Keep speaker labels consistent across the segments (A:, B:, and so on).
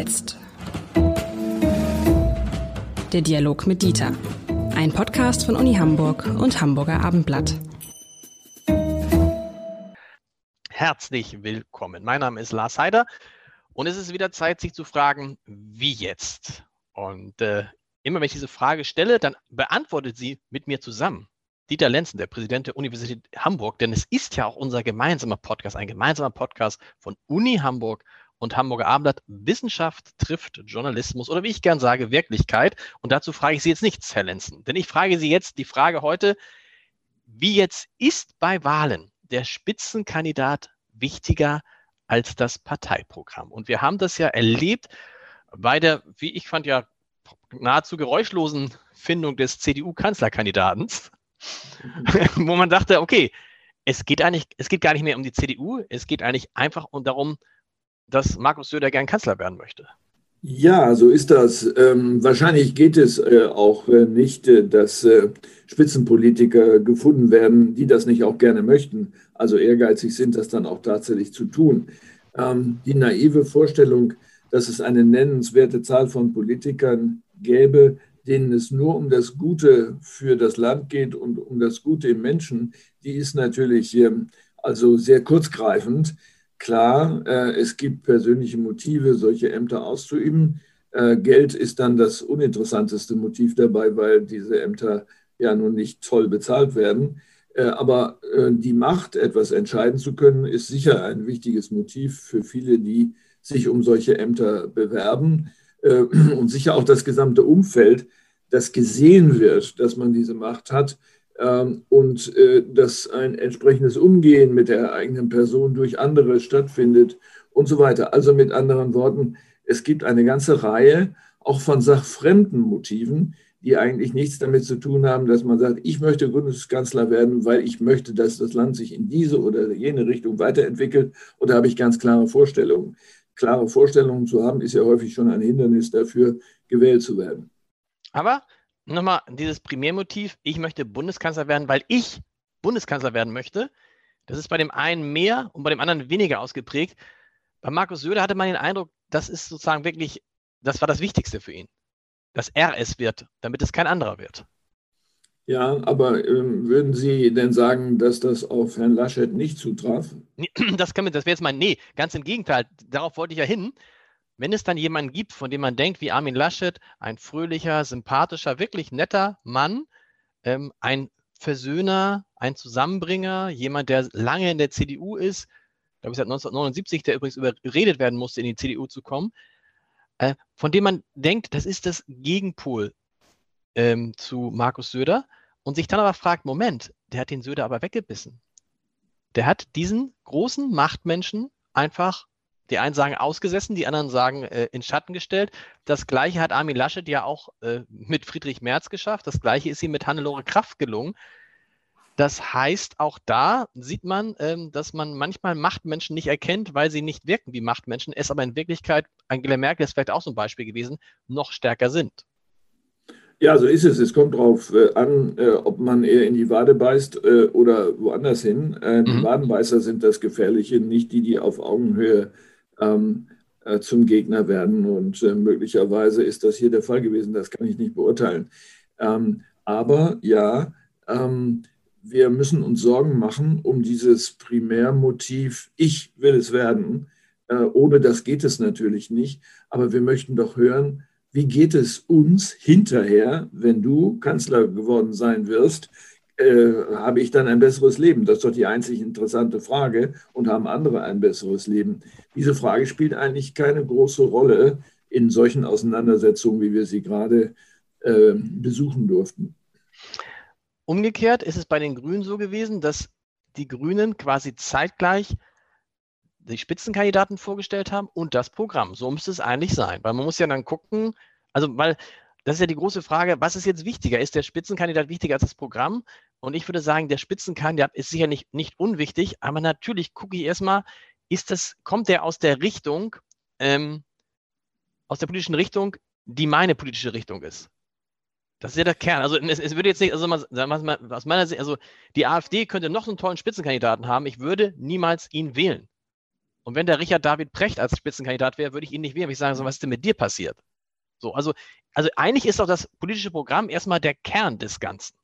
A: jetzt? Der Dialog mit Dieter. Ein Podcast von Uni Hamburg und Hamburger Abendblatt.
B: Herzlich willkommen. Mein Name ist Lars Heider und es ist wieder Zeit, sich zu fragen, wie jetzt? Und äh, immer wenn ich diese Frage stelle, dann beantwortet sie mit mir zusammen. Dieter Lenzen, der Präsident der Universität Hamburg, denn es ist ja auch unser gemeinsamer Podcast, ein gemeinsamer Podcast von Uni Hamburg und Hamburger Abendblatt. Wissenschaft trifft Journalismus oder wie ich gern sage, Wirklichkeit. Und dazu frage ich Sie jetzt nichts, Herr Lenzen, denn ich frage Sie jetzt die Frage heute, wie jetzt ist bei Wahlen der Spitzenkandidat wichtiger als das Parteiprogramm? Und wir haben das ja erlebt bei der, wie ich fand, ja nahezu geräuschlosen Findung des CDU-Kanzlerkandidaten wo man dachte, okay, es geht eigentlich, es geht gar nicht mehr um die CDU, es geht eigentlich einfach darum, dass Markus Söder gern Kanzler werden möchte.
C: Ja, so ist das. Ähm, wahrscheinlich geht es äh, auch äh, nicht, äh, dass äh, Spitzenpolitiker gefunden werden, die das nicht auch gerne möchten, also ehrgeizig sind, das dann auch tatsächlich zu tun. Ähm, die naive Vorstellung, dass es eine nennenswerte Zahl von Politikern gäbe, denen es nur um das Gute für das Land geht und um das Gute im Menschen, die ist natürlich ähm, also sehr kurzgreifend. Klar, äh, es gibt persönliche Motive, solche Ämter auszuüben. Äh, Geld ist dann das uninteressanteste Motiv dabei, weil diese Ämter ja nun nicht toll bezahlt werden. Äh, aber die Macht, etwas entscheiden zu können, ist sicher ein wichtiges Motiv für viele, die sich um solche Ämter bewerben und sicher auch das gesamte Umfeld dass gesehen wird, dass man diese Macht hat und äh, dass ein entsprechendes Umgehen mit der eigenen Person durch andere stattfindet und so weiter. Also mit anderen Worten, es gibt eine ganze Reihe auch von sachfremden Motiven, die eigentlich nichts damit zu tun haben, dass man sagt, ich möchte Bundeskanzler werden, weil ich möchte, dass das Land sich in diese oder jene Richtung weiterentwickelt. Und da habe ich ganz klare Vorstellungen. Klare Vorstellungen zu haben, ist ja häufig schon ein Hindernis dafür, gewählt zu werden.
B: Aber nochmal dieses Primärmotiv, ich möchte Bundeskanzler werden, weil ich Bundeskanzler werden möchte. Das ist bei dem einen mehr und bei dem anderen weniger ausgeprägt. Bei Markus Söder hatte man den Eindruck, das ist sozusagen wirklich, das war das Wichtigste für ihn, dass er es wird, damit es kein anderer wird.
C: Ja, aber ähm, würden Sie denn sagen, dass das auf Herrn Laschet nicht zutraf?
B: Das, das wäre jetzt mein, nee, ganz im Gegenteil. Darauf wollte ich ja hin. Wenn es dann jemanden gibt, von dem man denkt, wie Armin Laschet, ein fröhlicher, sympathischer, wirklich netter Mann, ähm, ein Versöhner, ein Zusammenbringer, jemand, der lange in der CDU ist, glaube ich seit 1979, der übrigens überredet werden musste, in die CDU zu kommen, äh, von dem man denkt, das ist das Gegenpol ähm, zu Markus Söder und sich dann aber fragt, Moment, der hat den Söder aber weggebissen. Der hat diesen großen Machtmenschen einfach die einen sagen ausgesessen, die anderen sagen äh, in Schatten gestellt. Das gleiche hat Armin Laschet ja auch äh, mit Friedrich Merz geschafft. Das gleiche ist ihm mit Hannelore Kraft gelungen. Das heißt, auch da sieht man, ähm, dass man manchmal Machtmenschen nicht erkennt, weil sie nicht wirken wie Machtmenschen, es aber in Wirklichkeit, Angela Merkel ist vielleicht auch so ein Beispiel gewesen, noch stärker sind.
C: Ja, so ist es. Es kommt darauf äh, an, äh, ob man eher in die Wade beißt äh, oder woanders hin. Äh, die mhm. Wadenbeißer sind das Gefährliche, nicht die, die auf Augenhöhe ähm, äh, zum Gegner werden. Und äh, möglicherweise ist das hier der Fall gewesen, das kann ich nicht beurteilen. Ähm, aber ja, ähm, wir müssen uns Sorgen machen um dieses Primärmotiv, ich will es werden. Äh, ohne das geht es natürlich nicht. Aber wir möchten doch hören, wie geht es uns hinterher, wenn du Kanzler geworden sein wirst? Äh, habe ich dann ein besseres Leben? Das ist doch die einzig interessante Frage. Und haben andere ein besseres Leben? Diese Frage spielt eigentlich keine große Rolle in solchen Auseinandersetzungen, wie wir sie gerade äh, besuchen durften.
B: Umgekehrt ist es bei den Grünen so gewesen, dass die Grünen quasi zeitgleich die Spitzenkandidaten vorgestellt haben und das Programm. So müsste es eigentlich sein, weil man muss ja dann gucken, also weil das ist ja die große Frage, was ist jetzt wichtiger? Ist der Spitzenkandidat wichtiger als das Programm? Und ich würde sagen, der Spitzenkandidat ist sicher nicht, nicht unwichtig, aber natürlich gucke ich erstmal, ist das, kommt der aus der Richtung, ähm, aus der politischen Richtung, die meine politische Richtung ist. Das ist ja der Kern. Also es, es würde jetzt nicht, also aus meiner Sicht, also die AfD könnte noch einen tollen Spitzenkandidaten haben, ich würde niemals ihn wählen. Und wenn der Richard David Precht als Spitzenkandidat wäre, würde ich ihn nicht wählen. Ich sagen, so, was ist denn mit dir passiert? So, also, also eigentlich ist doch das politische Programm erstmal der Kern des Ganzen.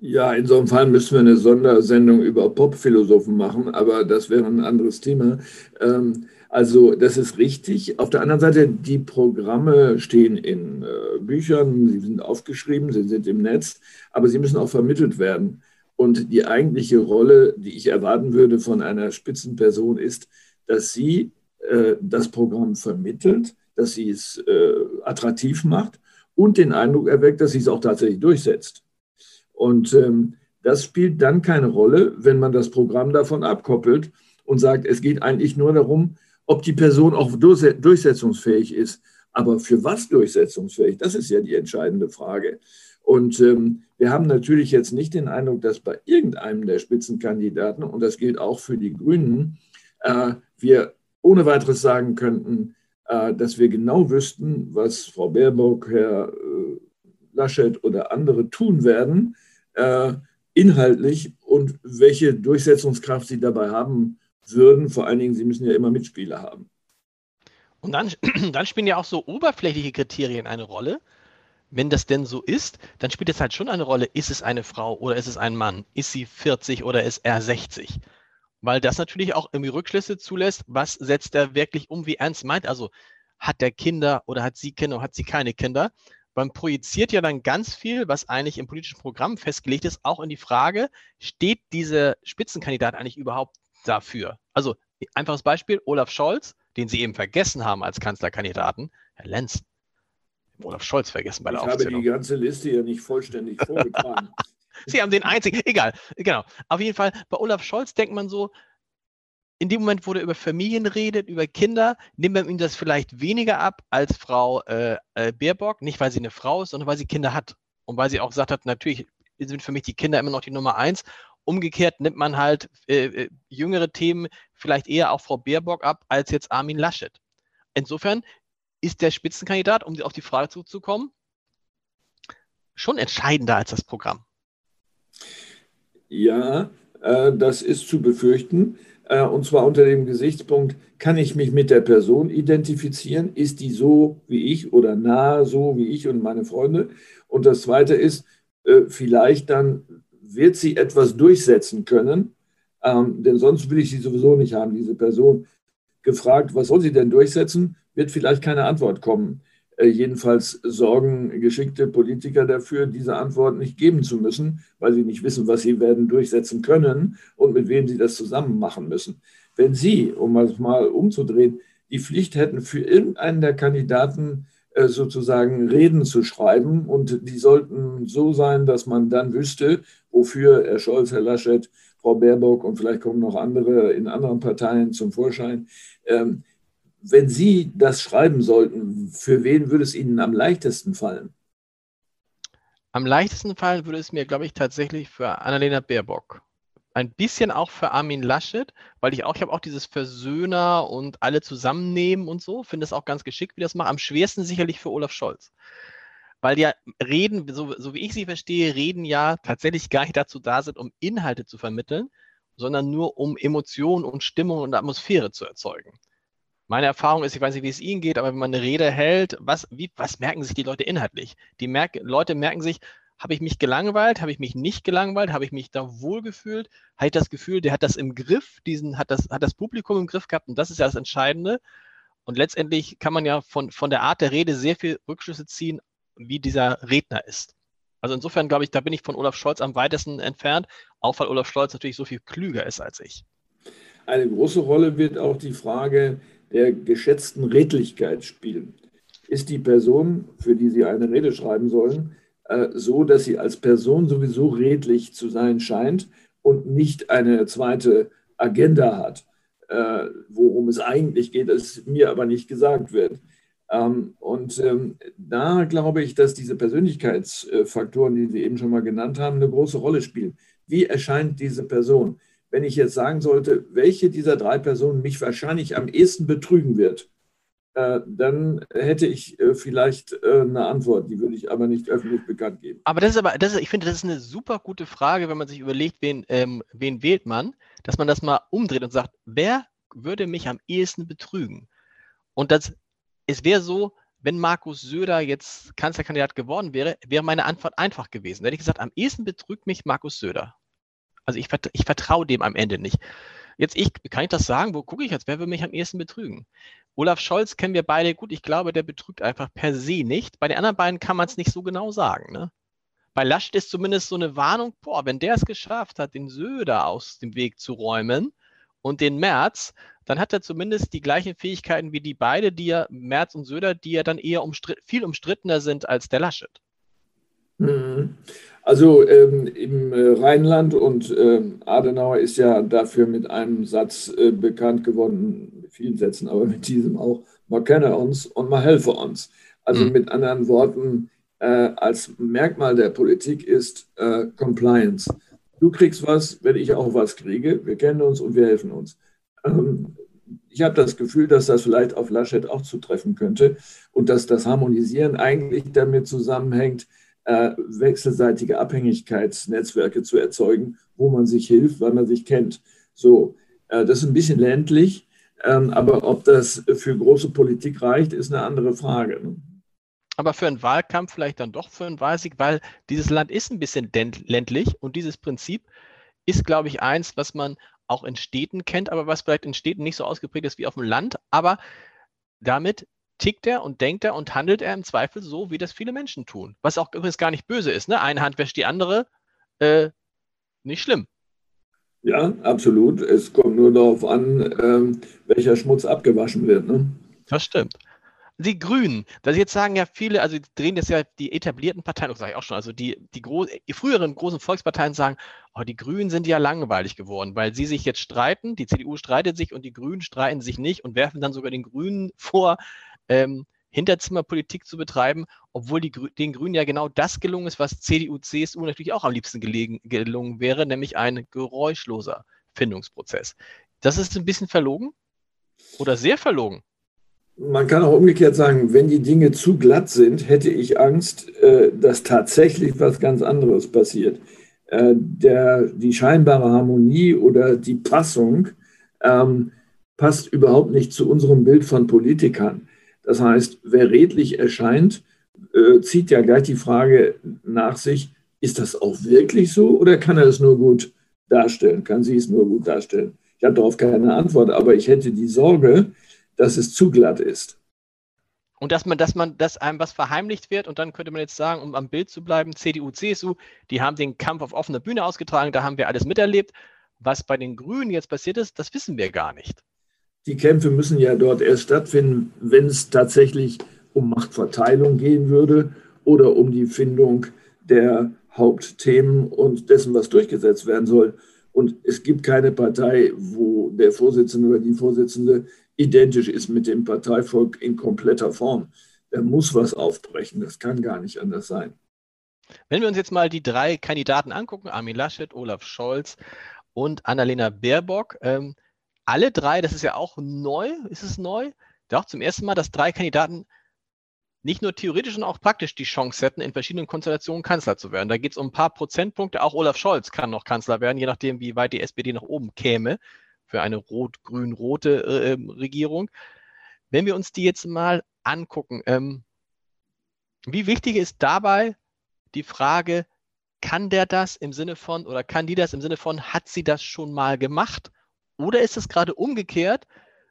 C: Ja, in so einem Fall müssen wir eine Sondersendung über Popphilosophen machen, aber das wäre ein anderes Thema. Ähm, also das ist richtig. Auf der anderen Seite, die Programme stehen in äh, Büchern, sie sind aufgeschrieben, sie sind im Netz, aber sie müssen auch vermittelt werden. Und die eigentliche Rolle, die ich erwarten würde von einer Spitzenperson, ist, dass sie äh, das Programm vermittelt, dass sie es äh, attraktiv macht und den Eindruck erweckt, dass sie es auch tatsächlich durchsetzt. Und ähm, das spielt dann keine Rolle, wenn man das Programm davon abkoppelt und sagt, es geht eigentlich nur darum, ob die Person auch durchsetzungsfähig ist. Aber für was durchsetzungsfähig? Das ist ja die entscheidende Frage. Und ähm, wir haben natürlich jetzt nicht den Eindruck, dass bei irgendeinem der Spitzenkandidaten, und das gilt auch für die Grünen, äh, wir ohne weiteres sagen könnten, äh, dass wir genau wüssten, was Frau Baerbock, Herr äh, Laschet oder andere tun werden, äh, inhaltlich und welche Durchsetzungskraft sie dabei haben würden. Vor allen Dingen, sie müssen ja immer Mitspieler haben.
B: Und dann, dann spielen ja auch so oberflächliche Kriterien eine Rolle. Wenn das denn so ist, dann spielt es halt schon eine Rolle, ist es eine Frau oder ist es ein Mann? Ist sie 40 oder ist er 60? Weil das natürlich auch irgendwie Rückschlüsse zulässt, was setzt er wirklich um, wie ernst meint. Also hat der Kinder oder hat sie Kinder oder hat sie keine Kinder? Man projiziert ja dann ganz viel, was eigentlich im politischen Programm festgelegt ist, auch in die Frage, steht dieser Spitzenkandidat eigentlich überhaupt dafür? Also einfaches Beispiel, Olaf Scholz, den Sie eben vergessen haben als Kanzlerkandidaten, Herr Lenz, Olaf Scholz vergessen bei der
C: ich Aufzählung. Ich habe die ganze Liste ja nicht vollständig vorgetragen.
B: Sie haben den einzigen, egal, genau. Auf jeden Fall, bei Olaf Scholz denkt man so, in dem Moment, wo er über Familien redet, über Kinder, nimmt man ihm das vielleicht weniger ab als Frau äh, äh, Baerbock. Nicht, weil sie eine Frau ist, sondern weil sie Kinder hat. Und weil sie auch gesagt hat, natürlich sind für mich die Kinder immer noch die Nummer eins. Umgekehrt nimmt man halt äh, äh jüngere Themen vielleicht eher auch Frau Baerbock ab, als jetzt Armin Laschet. Insofern ist der Spitzenkandidat, um auf die Frage zuzukommen, schon entscheidender als das Programm.
C: Ja, äh, das ist zu befürchten. Äh, und zwar unter dem Gesichtspunkt, kann ich mich mit der Person identifizieren? Ist die so wie ich oder nahe so wie ich und meine Freunde? Und das Zweite ist, äh, vielleicht dann wird sie etwas durchsetzen können, ähm, denn sonst will ich sie sowieso nicht haben, diese Person. Gefragt, was soll sie denn durchsetzen, wird vielleicht keine Antwort kommen. Äh, jedenfalls sorgen geschickte Politiker dafür, diese Antwort nicht geben zu müssen, weil sie nicht wissen, was sie werden durchsetzen können und mit wem sie das zusammen machen müssen. Wenn Sie, um es mal umzudrehen, die Pflicht hätten, für irgendeinen der Kandidaten äh, sozusagen Reden zu schreiben und die sollten so sein, dass man dann wüsste, wofür Herr Scholz, Herr Laschet, Frau Baerbock und vielleicht kommen noch andere in anderen Parteien zum Vorschein, ähm, wenn Sie das schreiben sollten, für wen würde es Ihnen am leichtesten fallen?
B: Am leichtesten fallen würde es mir, glaube ich, tatsächlich für Annalena Baerbock. Ein bisschen auch für Armin Laschet, weil ich auch, ich habe auch dieses Versöhner und alle zusammennehmen und so, finde es auch ganz geschickt, wie das macht. Am schwersten sicherlich für Olaf Scholz. Weil ja Reden, so, so wie ich sie verstehe, Reden ja tatsächlich gar nicht dazu da sind, um Inhalte zu vermitteln, sondern nur um Emotionen und Stimmung und Atmosphäre zu erzeugen. Meine Erfahrung ist, ich weiß nicht, wie es Ihnen geht, aber wenn man eine Rede hält, was, wie, was merken sich die Leute inhaltlich? Die merken, Leute merken sich, habe ich mich gelangweilt, habe ich mich nicht gelangweilt, habe ich mich da wohlgefühlt, habe ich das Gefühl, der hat das im Griff, diesen, hat das, hat das Publikum im Griff gehabt und das ist ja das Entscheidende. Und letztendlich kann man ja von, von der Art der Rede sehr viel Rückschlüsse ziehen, wie dieser Redner ist. Also insofern glaube ich, da bin ich von Olaf Scholz am weitesten entfernt, auch weil Olaf Scholz natürlich so viel klüger ist als ich.
C: Eine große Rolle wird auch die Frage der geschätzten Redlichkeit spielen. Ist die Person, für die Sie eine Rede schreiben sollen, äh, so, dass sie als Person sowieso redlich zu sein scheint und nicht eine zweite Agenda hat, äh, worum es eigentlich geht, das mir aber nicht gesagt wird. Ähm, und ähm, da glaube ich, dass diese Persönlichkeitsfaktoren, die Sie eben schon mal genannt haben, eine große Rolle spielen. Wie erscheint diese Person? Wenn ich jetzt sagen sollte, welche dieser drei Personen mich wahrscheinlich am ehesten betrügen wird, äh, dann hätte ich äh, vielleicht äh, eine Antwort, die würde ich aber nicht öffentlich bekannt geben.
B: Aber das ist aber, das ist, ich finde, das ist eine super gute Frage, wenn man sich überlegt, wen, ähm, wen wählt man, dass man das mal umdreht und sagt, wer würde mich am ehesten betrügen. Und das, es wäre so, wenn Markus Söder jetzt Kanzlerkandidat geworden wäre, wäre meine Antwort einfach gewesen. Da hätte ich gesagt, am ehesten betrügt mich Markus Söder. Also ich, ich vertraue dem am Ende nicht. Jetzt ich, kann ich das sagen? Wo gucke ich jetzt? Wer will mich am ehesten betrügen? Olaf Scholz kennen wir beide gut. Ich glaube, der betrügt einfach per se nicht. Bei den anderen beiden kann man es nicht so genau sagen. Ne? Bei Laschet ist zumindest so eine Warnung, boah, wenn der es geschafft hat, den Söder aus dem Weg zu räumen und den Merz, dann hat er zumindest die gleichen Fähigkeiten wie die beide, die ja Merz und Söder, die ja dann eher umstritt, viel umstrittener sind als der Laschet.
C: Mhm. Also ähm, im äh, Rheinland und äh, Adenauer ist ja dafür mit einem Satz äh, bekannt geworden, mit vielen Sätzen, aber mit diesem auch, man kenne uns und man helfe uns. Also mhm. mit anderen Worten, äh, als Merkmal der Politik ist äh, Compliance. Du kriegst was, wenn ich auch was kriege, wir kennen uns und wir helfen uns. Ähm, ich habe das Gefühl, dass das vielleicht auf Laschet auch zutreffen könnte und dass das Harmonisieren eigentlich damit zusammenhängt, äh, wechselseitige Abhängigkeitsnetzwerke zu erzeugen, wo man sich hilft, weil man sich kennt. So, äh, das ist ein bisschen ländlich, ähm, aber ob das für große Politik reicht, ist eine andere Frage. Ne?
B: Aber für einen Wahlkampf vielleicht dann doch für einen Wahlsieg, weil dieses Land ist ein bisschen ländlich und dieses Prinzip ist, glaube ich, eins, was man auch in Städten kennt, aber was vielleicht in Städten nicht so ausgeprägt ist wie auf dem Land. Aber damit tickt er und denkt er und handelt er im Zweifel so, wie das viele Menschen tun. Was auch übrigens gar nicht böse ist. Ne? Eine Hand wäscht die andere. Äh, nicht schlimm.
C: Ja, absolut. Es kommt nur darauf an, ähm, welcher Schmutz abgewaschen wird. Ne?
B: Das stimmt. Die Grünen, da jetzt sagen ja viele, also drehen jetzt ja die etablierten Parteien, das sage ich auch schon, also die, die, groß, die früheren großen Volksparteien sagen, oh, die Grünen sind ja langweilig geworden, weil sie sich jetzt streiten, die CDU streitet sich und die Grünen streiten sich nicht und werfen dann sogar den Grünen vor, ähm, Hinterzimmerpolitik zu betreiben, obwohl die, den Grünen ja genau das gelungen ist, was CDU, CSU natürlich auch am liebsten gelegen, gelungen wäre, nämlich ein geräuschloser Findungsprozess. Das ist ein bisschen verlogen oder sehr verlogen.
C: Man kann auch umgekehrt sagen, wenn die Dinge zu glatt sind, hätte ich Angst, äh, dass tatsächlich was ganz anderes passiert. Äh, der, die scheinbare Harmonie oder die Passung ähm, passt überhaupt nicht zu unserem Bild von Politikern. Das heißt, wer redlich erscheint, äh, zieht ja gleich die Frage nach sich, ist das auch wirklich so oder kann er es nur gut darstellen? Kann sie es nur gut darstellen? Ich habe darauf keine Antwort, aber ich hätte die Sorge, dass es zu glatt ist.
B: Und dass man, dass man, dass einem was verheimlicht wird und dann könnte man jetzt sagen, um am Bild zu bleiben, CDU, CSU, die haben den Kampf auf offener Bühne ausgetragen, da haben wir alles miterlebt. Was bei den Grünen jetzt passiert ist, das wissen wir gar nicht
C: die Kämpfe müssen ja dort erst stattfinden, wenn es tatsächlich um Machtverteilung gehen würde oder um die Findung der Hauptthemen und dessen, was durchgesetzt werden soll. Und es gibt keine Partei, wo der Vorsitzende oder die Vorsitzende identisch ist mit dem Parteivolk in kompletter Form. Da muss was aufbrechen. Das kann gar nicht anders sein.
B: Wenn wir uns jetzt mal die drei Kandidaten angucken, Armin Laschet, Olaf Scholz und Annalena Baerbock, ähm, alle drei, das ist ja auch neu, ist es neu? Doch, zum ersten Mal, dass drei Kandidaten nicht nur theoretisch, sondern auch praktisch die Chance hätten, in verschiedenen Konstellationen Kanzler zu werden. Da geht es um ein paar Prozentpunkte. Auch Olaf Scholz kann noch Kanzler werden, je nachdem, wie weit die SPD nach oben käme für eine rot-grün-rote äh, ähm, Regierung. Wenn wir uns die jetzt mal angucken, ähm, wie wichtig ist dabei die Frage, kann der das im Sinne von, oder kann die das im Sinne von, hat sie das schon mal gemacht? Oder ist es gerade umgekehrt,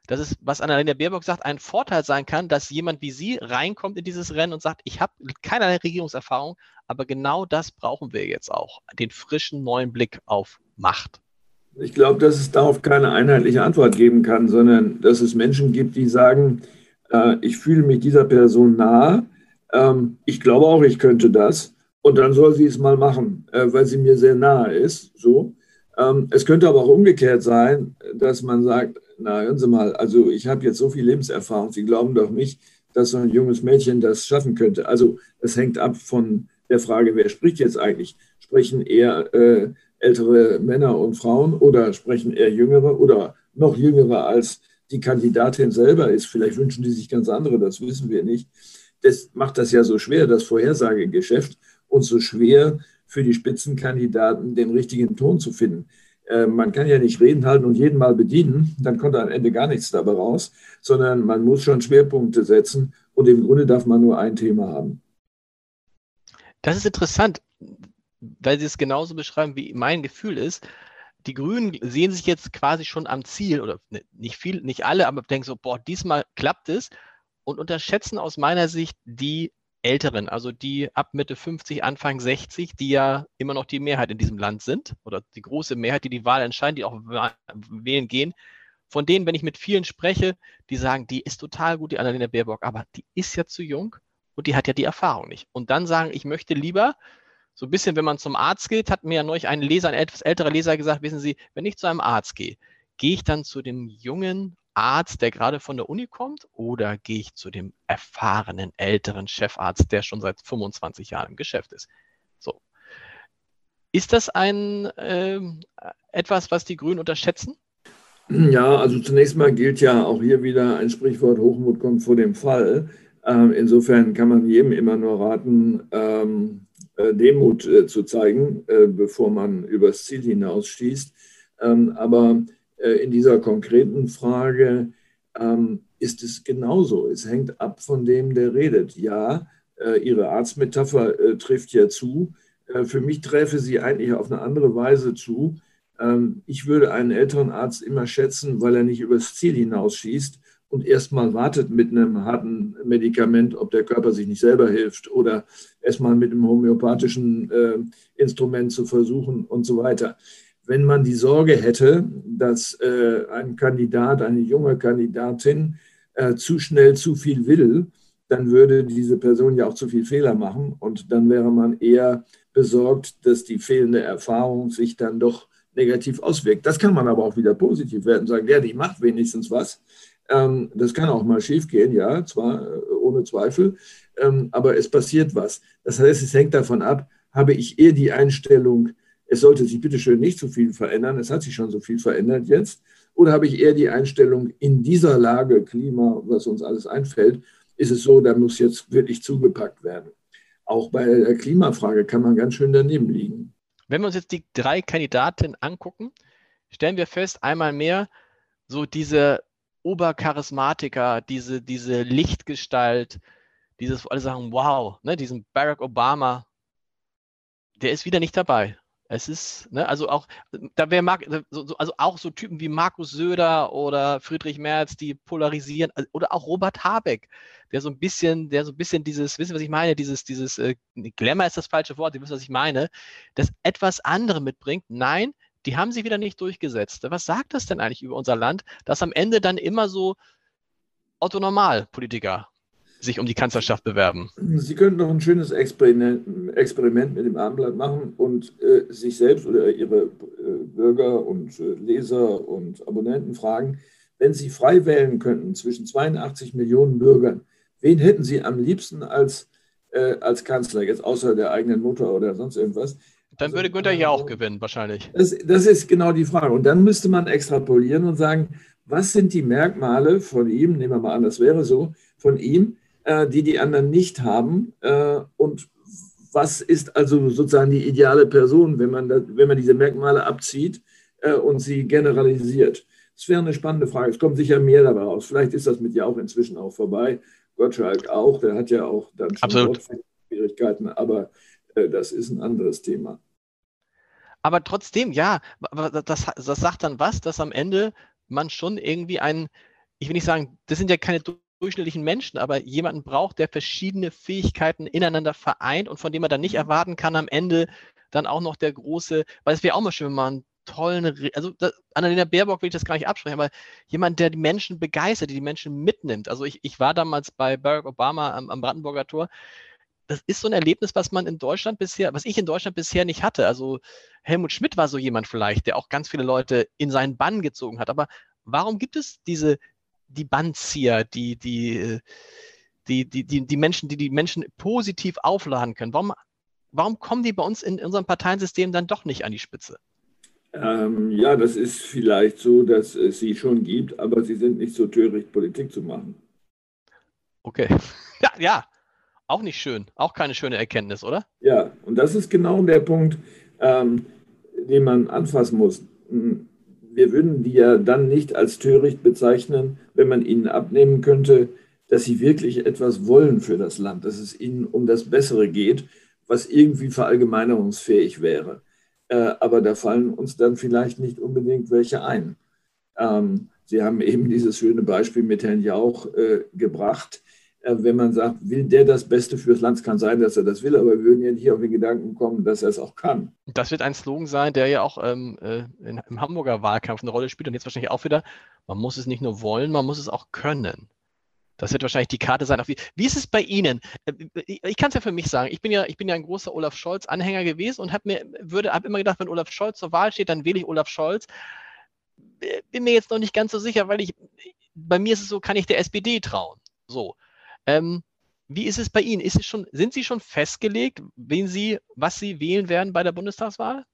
B: dass es, was Annalena Baerbock sagt, ein Vorteil sein kann, dass jemand wie sie reinkommt in dieses Rennen und sagt, ich habe keinerlei Regierungserfahrung, aber genau das brauchen wir jetzt auch, den frischen neuen Blick auf Macht.
C: Ich glaube, dass es darauf keine einheitliche Antwort geben kann, sondern dass es Menschen gibt, die sagen, äh, ich fühle mich dieser Person nahe, ähm, ich glaube auch, ich könnte das und dann soll sie es mal machen, äh, weil sie mir sehr nahe ist. So. Ähm, es könnte aber auch umgekehrt sein, dass man sagt, na hören Sie mal, also ich habe jetzt so viel Lebenserfahrung, Sie glauben doch nicht, dass so ein junges Mädchen das schaffen könnte. Also es hängt ab von der Frage, wer spricht jetzt eigentlich? Sprechen eher äh, ältere Männer und Frauen oder sprechen eher jüngere oder noch jüngere als die Kandidatin selber ist? Vielleicht wünschen die sich ganz andere, das wissen wir nicht. Das macht das ja so schwer, das Vorhersagegeschäft, und so schwer, für die Spitzenkandidaten den richtigen Ton zu finden. Äh, man kann ja nicht reden halten und jeden mal bedienen, dann kommt am Ende gar nichts dabei raus, sondern man muss schon Schwerpunkte setzen und im Grunde darf man nur ein Thema haben.
B: Das ist interessant, weil Sie es genauso beschreiben, wie mein Gefühl ist. Die Grünen sehen sich jetzt quasi schon am Ziel, oder ne, nicht viel, nicht alle, aber denken so, boah, diesmal klappt es und unterschätzen aus meiner Sicht die Älteren, also die ab Mitte 50, Anfang 60, die ja immer noch die Mehrheit in diesem Land sind oder die große Mehrheit, die die Wahl entscheiden, die auch wählen gehen. Von denen, wenn ich mit vielen spreche, die sagen, die ist total gut, die Annalena Baerbock, aber die ist ja zu jung und die hat ja die Erfahrung nicht. Und dann sagen, ich möchte lieber, so ein bisschen, wenn man zum Arzt geht, hat mir ja neulich ein Leser, ein etwas älterer Leser gesagt, wissen Sie, wenn ich zu einem Arzt gehe, gehe ich dann zu dem jungen Arzt, der gerade von der Uni kommt, oder gehe ich zu dem erfahrenen älteren Chefarzt, der schon seit 25 Jahren im Geschäft ist? So. Ist das ein äh, etwas, was die Grünen unterschätzen?
C: Ja, also zunächst mal gilt ja auch hier wieder ein Sprichwort, Hochmut kommt vor dem Fall. Ähm, insofern kann man jedem immer nur raten, ähm, äh, Demut äh, zu zeigen, äh, bevor man übers Ziel hinausschießt. Ähm, aber in dieser konkreten Frage ähm, ist es genauso. Es hängt ab von dem, der redet. Ja, äh, Ihre Arztmetapher äh, trifft ja zu. Für mich träfe sie eigentlich auf eine andere Weise zu. Ähm, ich würde einen älteren Arzt immer schätzen, weil er nicht übers Ziel hinausschießt und erstmal wartet mit einem harten Medikament, ob der Körper sich nicht selber hilft oder erstmal mit einem homöopathischen Instrument zu versuchen und so weiter wenn man die Sorge hätte, dass äh, ein Kandidat, eine junge Kandidatin äh, zu schnell zu viel will, dann würde diese Person ja auch zu viel Fehler machen und dann wäre man eher besorgt, dass die fehlende Erfahrung sich dann doch negativ auswirkt. Das kann man aber auch wieder positiv werden, sagen, ja, die macht wenigstens was. Ähm, das kann auch mal schiefgehen, ja, zwar äh, ohne Zweifel, ähm, aber es passiert was. Das heißt, es hängt davon ab, habe ich eher die Einstellung, es sollte sich bitteschön nicht so viel verändern, es hat sich schon so viel verändert jetzt, oder habe ich eher die Einstellung, in dieser Lage, Klima, was uns alles einfällt, ist es so, da muss jetzt wirklich zugepackt werden. Auch bei der Klimafrage kann man ganz schön daneben liegen.
B: Wenn wir uns jetzt die drei Kandidaten angucken, stellen wir fest, einmal mehr, so diese Obercharismatiker, diese, diese Lichtgestalt, dieses, alle sagen, wow, ne, diesen Barack Obama, der ist wieder nicht dabei. Es ist, ne, also auch, da wäre also auch so Typen wie Markus Söder oder Friedrich Merz, die polarisieren, also, oder auch Robert Habeck, der so ein bisschen, der so ein bisschen dieses, wissen Sie, was ich meine, dieses, dieses, äh, Glamour ist das falsche Wort, Sie wissen, was ich meine, das etwas andere mitbringt. Nein, die haben sich wieder nicht durchgesetzt. Was sagt das denn eigentlich über unser Land, dass am Ende dann immer so Otto Normal-Politiker sich um die Kanzlerschaft bewerben?
C: Sie könnten noch ein schönes Experiment, Experiment mit dem Abendblatt machen und äh, sich selbst oder Ihre äh, Bürger und äh, Leser und Abonnenten fragen, wenn Sie frei wählen könnten zwischen 82 Millionen Bürgern, wen hätten Sie am liebsten als, äh, als Kanzler, jetzt außer der eigenen Mutter oder sonst irgendwas?
B: Dann würde Günther ja auch gewinnen, wahrscheinlich.
C: Das, das ist genau die Frage. Und dann müsste man extrapolieren und sagen, was sind die Merkmale von ihm, nehmen wir mal an, das wäre so, von ihm, die die anderen nicht haben. Äh, und was ist also sozusagen die ideale Person, wenn man, da, wenn man diese Merkmale abzieht äh, und sie generalisiert? Das wäre eine spannende Frage. Es kommt sicher mehr dabei raus. Vielleicht ist das mit dir auch inzwischen auch vorbei. Gottschalk auch, der hat ja auch dann
B: schon
C: Schwierigkeiten, aber äh, das ist ein anderes Thema.
B: Aber trotzdem, ja, das, das sagt dann was, dass am Ende man schon irgendwie ein, ich will nicht sagen, das sind ja keine durchschnittlichen Menschen, aber jemanden braucht, der verschiedene Fähigkeiten ineinander vereint und von dem man dann nicht mhm. erwarten kann, am Ende dann auch noch der große, weil es wäre auch mal schön, wenn man tollen, also das, Annalena Baerbock will ich das gar nicht absprechen, aber jemand, der die Menschen begeistert, die die Menschen mitnimmt. Also ich, ich war damals bei Barack Obama am, am Brandenburger Tor. Das ist so ein Erlebnis, was man in Deutschland bisher, was ich in Deutschland bisher nicht hatte. Also Helmut Schmidt war so jemand vielleicht, der auch ganz viele Leute in seinen Bann gezogen hat. Aber warum gibt es diese, die Bandzieher, die, die, die, die, die, die Menschen, die die Menschen positiv aufladen können. Warum, warum kommen die bei uns in unserem Parteiensystem dann doch nicht an die Spitze?
C: Ähm, ja, das ist vielleicht so, dass es sie schon gibt, aber sie sind nicht so töricht, Politik zu machen.
B: Okay. Ja, ja. Auch nicht schön. Auch keine schöne Erkenntnis, oder?
C: Ja, und das ist genau der Punkt, ähm, den man anfassen muss. Wir würden die ja dann nicht als töricht bezeichnen, wenn man ihnen abnehmen könnte, dass sie wirklich etwas wollen für das Land, dass es ihnen um das Bessere geht, was irgendwie verallgemeinerungsfähig wäre. Äh, aber da fallen uns dann vielleicht nicht unbedingt welche ein. Ähm, sie haben eben dieses schöne Beispiel mit Herrn Jauch äh, gebracht. Äh, wenn man sagt, will der das Beste fürs Land, kann sein, dass er das will, aber wir würden ja nicht auf den Gedanken kommen, dass er es auch kann.
B: Das wird ein Slogan sein, der ja auch ähm, äh, im Hamburger Wahlkampf eine Rolle spielt und jetzt wahrscheinlich auch wieder, man muss es nicht nur wollen, man muss es auch können. Das wird wahrscheinlich die Karte sein. Wie, wie ist es bei Ihnen? Äh, ich kann es ja für mich sagen. Ich bin ja, ich bin ja ein großer Olaf Scholz-Anhänger gewesen und habe mir, immer gedacht, wenn Olaf Scholz zur Wahl steht, dann wähle ich Olaf Scholz. Bin mir jetzt noch nicht ganz so sicher, weil ich, bei mir ist es so, kann ich der SPD trauen. So. Ähm, wie ist es bei Ihnen? Ist es schon, sind Sie schon festgelegt, wen Sie, was Sie wählen werden bei der Bundestagswahl?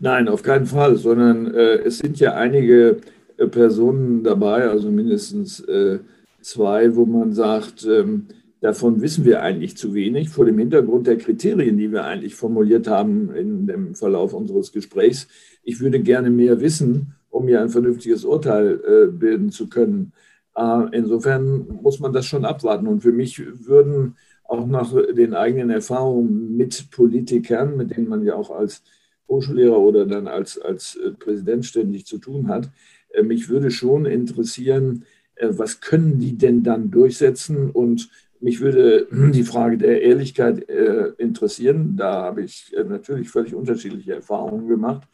C: Nein, auf keinen Fall, sondern äh, es sind ja einige äh, Personen dabei, also mindestens äh, zwei, wo man sagt, ähm, davon wissen wir eigentlich zu wenig vor dem Hintergrund der Kriterien, die wir eigentlich formuliert haben in dem Verlauf unseres Gesprächs. Ich würde gerne mehr wissen, um mir ein vernünftiges Urteil äh, bilden zu können. Äh, insofern muss man das schon abwarten. Und für mich würden auch nach den eigenen Erfahrungen mit Politikern, mit denen man ja auch als Hochschullehrer oder dann als, als äh, Präsident ständig zu tun hat, äh, mich würde schon interessieren, was können die denn dann durchsetzen? Und mich würde die Frage der Ehrlichkeit interessieren. Da habe ich natürlich völlig unterschiedliche Erfahrungen gemacht.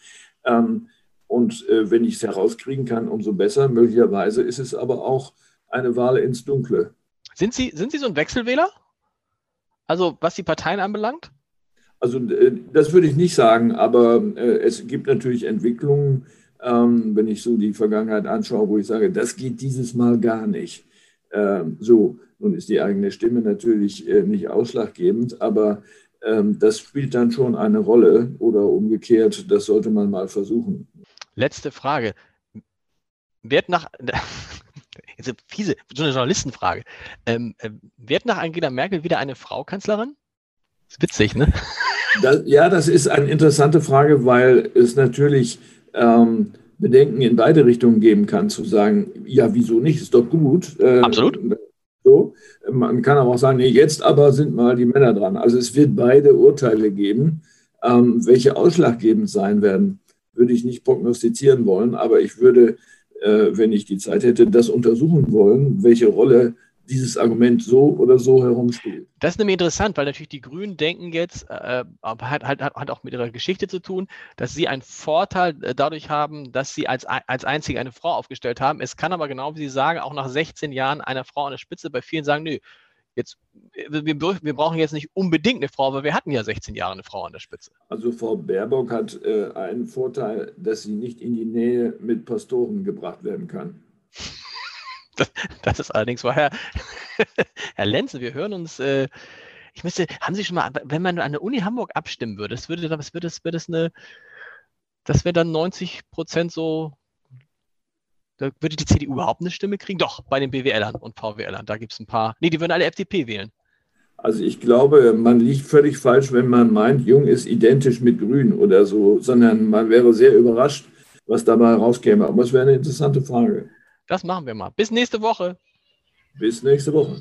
C: Ähm, und wenn ich es herauskriegen kann, umso besser. Möglicherweise ist es aber auch eine Wahl ins Dunkle.
B: Sind Sie, sind Sie so ein Wechselwähler? Also was die Parteien anbelangt?
C: Also das würde ich nicht sagen, aber es gibt natürlich Entwicklungen, ähm, wenn ich so die Vergangenheit anschaue, wo ich sage, das geht dieses Mal gar nicht. Ähm, so, nun ist die eigene Stimme natürlich äh, nicht ausschlaggebend, aber ähm, das spielt dann schon eine Rolle oder umgekehrt, das sollte man mal versuchen.
B: Letzte Frage. Wird nach, jetzt fiese, so eine Journalistenfrage, ähm, äh, wird nach Angela Merkel wieder eine Frau Kanzlerin? Ist witzig, ne?
C: Das, ja, das ist eine interessante Frage, weil es natürlich ähm, Bedenken in beide Richtungen geben kann, zu sagen, ja, wieso nicht, ist doch gut.
B: Äh, Absolut.
C: So. Man kann aber auch sagen, nee, jetzt aber sind mal die Männer dran. Also es wird beide Urteile geben. Ähm, welche ausschlaggebend sein werden, würde ich nicht prognostizieren wollen, aber ich würde, äh, wenn ich die Zeit hätte, das untersuchen wollen, welche Rolle dieses Argument so oder so herumspielt.
B: Das ist nämlich interessant, weil natürlich die Grünen denken jetzt, äh, hat, hat, hat auch mit ihrer Geschichte zu tun, dass sie einen Vorteil äh, dadurch haben, dass sie als, als einzige eine Frau aufgestellt haben. Es kann aber genau wie Sie sagen, auch nach 16 Jahren einer Frau an der Spitze bei vielen sagen, nö, jetzt, wir, wir brauchen jetzt nicht unbedingt eine Frau, aber wir hatten ja 16 Jahre eine Frau an der Spitze.
C: Also Frau Baerbock hat äh, einen Vorteil, dass sie nicht in die Nähe mit Pastoren gebracht werden kann.
B: Das, das ist allerdings wahr. Herr, Herr Lenzen, wir hören uns. Äh, ich müsste, haben Sie schon mal, wenn man an der Uni Hamburg abstimmen würde, das würde, das würde, das würde das eine, das wäre dann 90 Prozent so, da würde die CDU überhaupt eine Stimme kriegen? Doch, bei den BWLern und VWLern, da gibt es ein paar. Nee, die würden alle FDP wählen.
C: Also ich glaube, man liegt völlig falsch, wenn man meint, Jung ist identisch mit Grün oder so, sondern man wäre sehr überrascht, was dabei rauskäme. Aber es wäre eine interessante Frage.
B: Das machen wir mal. Bis nächste Woche.
C: Bis nächste Woche.